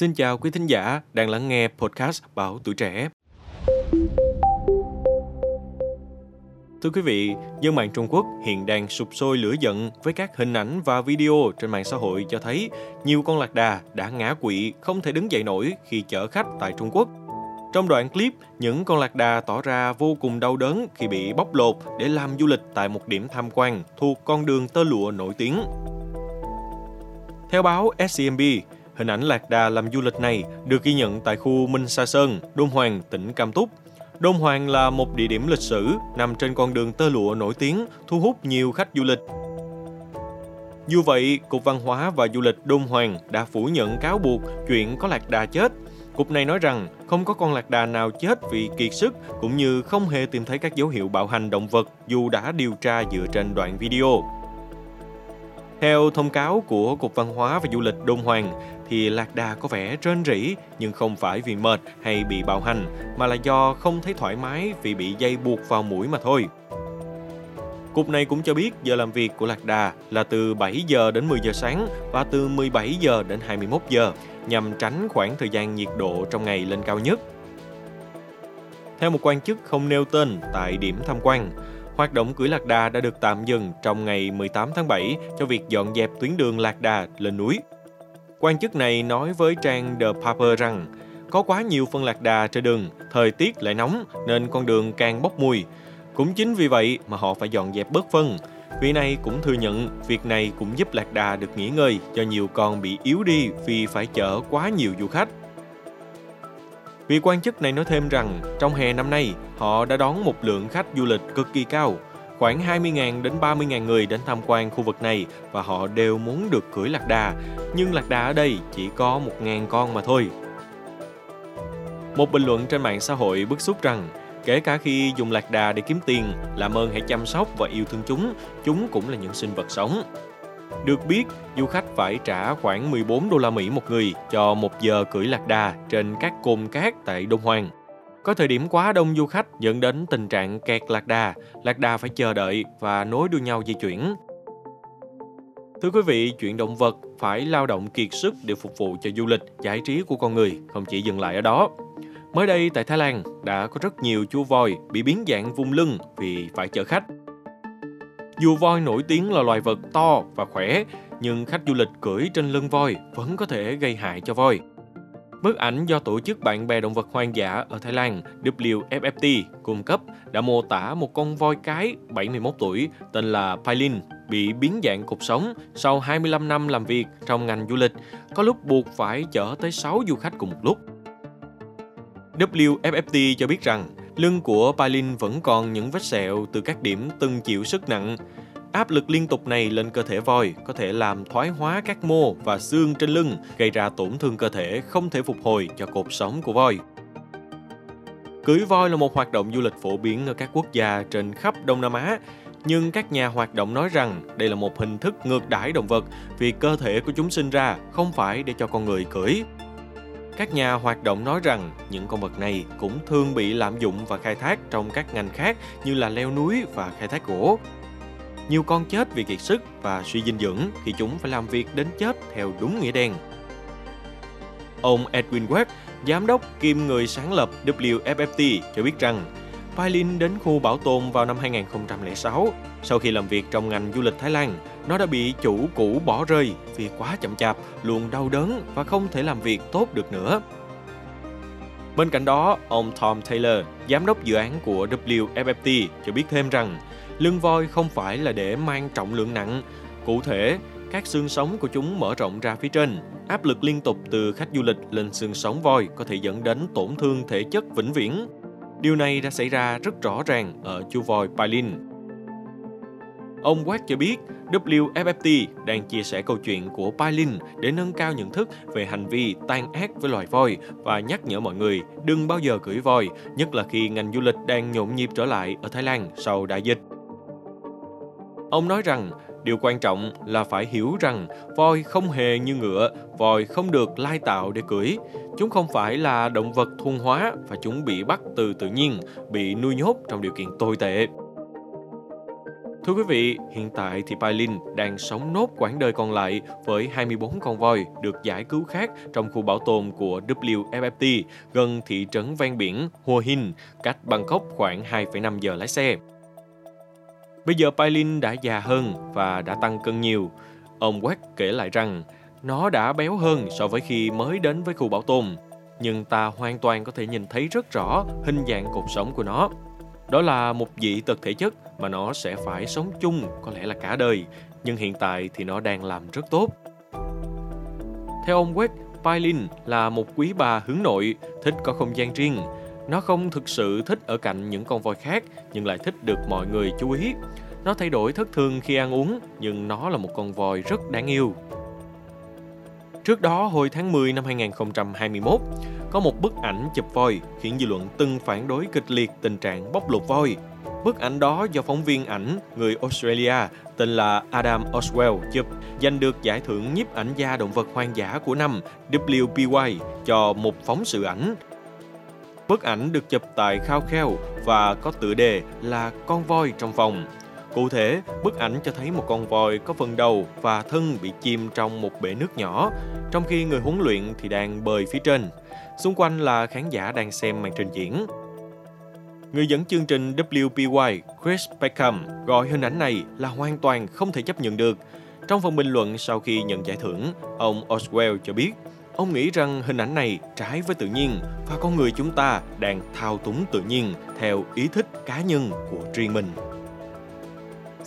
Xin chào quý thính giả đang lắng nghe podcast Bảo Tuổi Trẻ. Thưa quý vị, dân mạng Trung Quốc hiện đang sụp sôi lửa giận với các hình ảnh và video trên mạng xã hội cho thấy nhiều con lạc đà đã ngã quỵ không thể đứng dậy nổi khi chở khách tại Trung Quốc. Trong đoạn clip, những con lạc đà tỏ ra vô cùng đau đớn khi bị bóc lột để làm du lịch tại một điểm tham quan thuộc con đường tơ lụa nổi tiếng. Theo báo SCMP hình ảnh lạc đà làm du lịch này được ghi nhận tại khu Minh Sa Sơn, Đôn Hoàng, tỉnh Cam Túc. Đôn Hoàng là một địa điểm lịch sử nằm trên con đường tơ lụa nổi tiếng, thu hút nhiều khách du lịch. Dù vậy, Cục Văn hóa và Du lịch Đôn Hoàng đã phủ nhận cáo buộc chuyện có lạc đà chết. Cục này nói rằng không có con lạc đà nào chết vì kiệt sức cũng như không hề tìm thấy các dấu hiệu bạo hành động vật dù đã điều tra dựa trên đoạn video. Theo thông cáo của Cục Văn hóa và Du lịch Đôn Hoàng, thì lạc đà có vẻ rên rỉ nhưng không phải vì mệt hay bị bạo hành mà là do không thấy thoải mái vì bị dây buộc vào mũi mà thôi. Cục này cũng cho biết giờ làm việc của lạc đà là từ 7 giờ đến 10 giờ sáng và từ 17 giờ đến 21 giờ nhằm tránh khoảng thời gian nhiệt độ trong ngày lên cao nhất. Theo một quan chức không nêu tên tại điểm tham quan, Hoạt động cưỡi lạc đà đã được tạm dừng trong ngày 18 tháng 7 cho việc dọn dẹp tuyến đường lạc đà lên núi. Quan chức này nói với trang The Paper rằng có quá nhiều phân lạc đà trên đường, thời tiết lại nóng nên con đường càng bốc mùi. Cũng chính vì vậy mà họ phải dọn dẹp bớt phân. Vị này cũng thừa nhận việc này cũng giúp lạc đà được nghỉ ngơi cho nhiều con bị yếu đi vì phải chở quá nhiều du khách. Vị quan chức này nói thêm rằng trong hè năm nay, họ đã đón một lượng khách du lịch cực kỳ cao. Khoảng 20.000 đến 30.000 người đến tham quan khu vực này và họ đều muốn được cưỡi lạc đà, nhưng lạc đà ở đây chỉ có 1.000 con mà thôi. Một bình luận trên mạng xã hội bức xúc rằng kể cả khi dùng lạc đà để kiếm tiền, làm ơn hãy chăm sóc và yêu thương chúng, chúng cũng là những sinh vật sống. Được biết, du khách phải trả khoảng 14 đô la Mỹ một người cho một giờ cưỡi lạc đà trên các cồn cát tại Đông Hoàng. Có thời điểm quá đông du khách dẫn đến tình trạng kẹt lạc đà, lạc đà phải chờ đợi và nối đuôi nhau di chuyển. Thưa quý vị, chuyện động vật phải lao động kiệt sức để phục vụ cho du lịch, giải trí của con người, không chỉ dừng lại ở đó. Mới đây tại Thái Lan đã có rất nhiều chú voi bị biến dạng vùng lưng vì phải chở khách. Dù voi nổi tiếng là loài vật to và khỏe, nhưng khách du lịch cưỡi trên lưng voi vẫn có thể gây hại cho voi. Bức ảnh do Tổ chức Bạn bè Động vật Hoang dã ở Thái Lan WFFT cung cấp đã mô tả một con voi cái 71 tuổi tên là Pailin bị biến dạng cột sống sau 25 năm làm việc trong ngành du lịch, có lúc buộc phải chở tới 6 du khách cùng một lúc. WFFT cho biết rằng Lưng của Palin vẫn còn những vết sẹo từ các điểm từng chịu sức nặng. Áp lực liên tục này lên cơ thể voi có thể làm thoái hóa các mô và xương trên lưng, gây ra tổn thương cơ thể không thể phục hồi cho cột sống của voi. Cưỡi voi là một hoạt động du lịch phổ biến ở các quốc gia trên khắp Đông Nam Á, nhưng các nhà hoạt động nói rằng đây là một hình thức ngược đãi động vật vì cơ thể của chúng sinh ra không phải để cho con người cưỡi. Các nhà hoạt động nói rằng những con vật này cũng thường bị lạm dụng và khai thác trong các ngành khác như là leo núi và khai thác gỗ. Nhiều con chết vì kiệt sức và suy dinh dưỡng khi chúng phải làm việc đến chết theo đúng nghĩa đen. Ông Edwin Webb, giám đốc kiêm người sáng lập WFFT cho biết rằng Pailin đến khu bảo tồn vào năm 2006. Sau khi làm việc trong ngành du lịch Thái Lan, nó đã bị chủ cũ bỏ rơi vì quá chậm chạp, luôn đau đớn và không thể làm việc tốt được nữa. Bên cạnh đó, ông Tom Taylor, giám đốc dự án của WFFT cho biết thêm rằng lưng voi không phải là để mang trọng lượng nặng. Cụ thể, các xương sống của chúng mở rộng ra phía trên. Áp lực liên tục từ khách du lịch lên xương sống voi có thể dẫn đến tổn thương thể chất vĩnh viễn. Điều này đã xảy ra rất rõ ràng ở chú voi Pailin. Ông Watt cho biết WFFT đang chia sẻ câu chuyện của Pailin để nâng cao nhận thức về hành vi tan ác với loài voi và nhắc nhở mọi người đừng bao giờ cưỡi voi, nhất là khi ngành du lịch đang nhộn nhịp trở lại ở Thái Lan sau đại dịch. Ông nói rằng điều quan trọng là phải hiểu rằng voi không hề như ngựa, voi không được lai tạo để cưỡi. Chúng không phải là động vật thuần hóa và chúng bị bắt từ tự nhiên, bị nuôi nhốt trong điều kiện tồi tệ. Thưa quý vị, hiện tại thì Pailin đang sống nốt quãng đời còn lại với 24 con voi được giải cứu khác trong khu bảo tồn của WFFT gần thị trấn ven biển Hua Hin, cách Bangkok khoảng 2,5 giờ lái xe. Bây giờ Pailin đã già hơn và đã tăng cân nhiều. Ông Quách kể lại rằng nó đã béo hơn so với khi mới đến với khu bảo tồn, nhưng ta hoàn toàn có thể nhìn thấy rất rõ hình dạng cột sống của nó. Đó là một dị tật thể chất mà nó sẽ phải sống chung có lẽ là cả đời, nhưng hiện tại thì nó đang làm rất tốt. Theo ông West, Pailin là một quý bà hướng nội, thích có không gian riêng. Nó không thực sự thích ở cạnh những con voi khác, nhưng lại thích được mọi người chú ý. Nó thay đổi thất thường khi ăn uống, nhưng nó là một con voi rất đáng yêu. Trước đó, hồi tháng 10 năm 2021, có một bức ảnh chụp voi khiến dư luận từng phản đối kịch liệt tình trạng bóc lột voi. Bức ảnh đó do phóng viên ảnh người Australia tên là Adam Oswell chụp, giành được giải thưởng nhiếp ảnh gia động vật hoang dã của năm WPY cho một phóng sự ảnh. Bức ảnh được chụp tại Khao Kheo và có tựa đề là Con voi trong phòng. Cụ thể, bức ảnh cho thấy một con voi có phần đầu và thân bị chìm trong một bể nước nhỏ, trong khi người huấn luyện thì đang bơi phía trên. Xung quanh là khán giả đang xem màn trình diễn. Người dẫn chương trình WPY Chris Beckham gọi hình ảnh này là hoàn toàn không thể chấp nhận được. Trong phần bình luận sau khi nhận giải thưởng, ông Oswell cho biết ông nghĩ rằng hình ảnh này trái với tự nhiên và con người chúng ta đang thao túng tự nhiên theo ý thích cá nhân của riêng mình.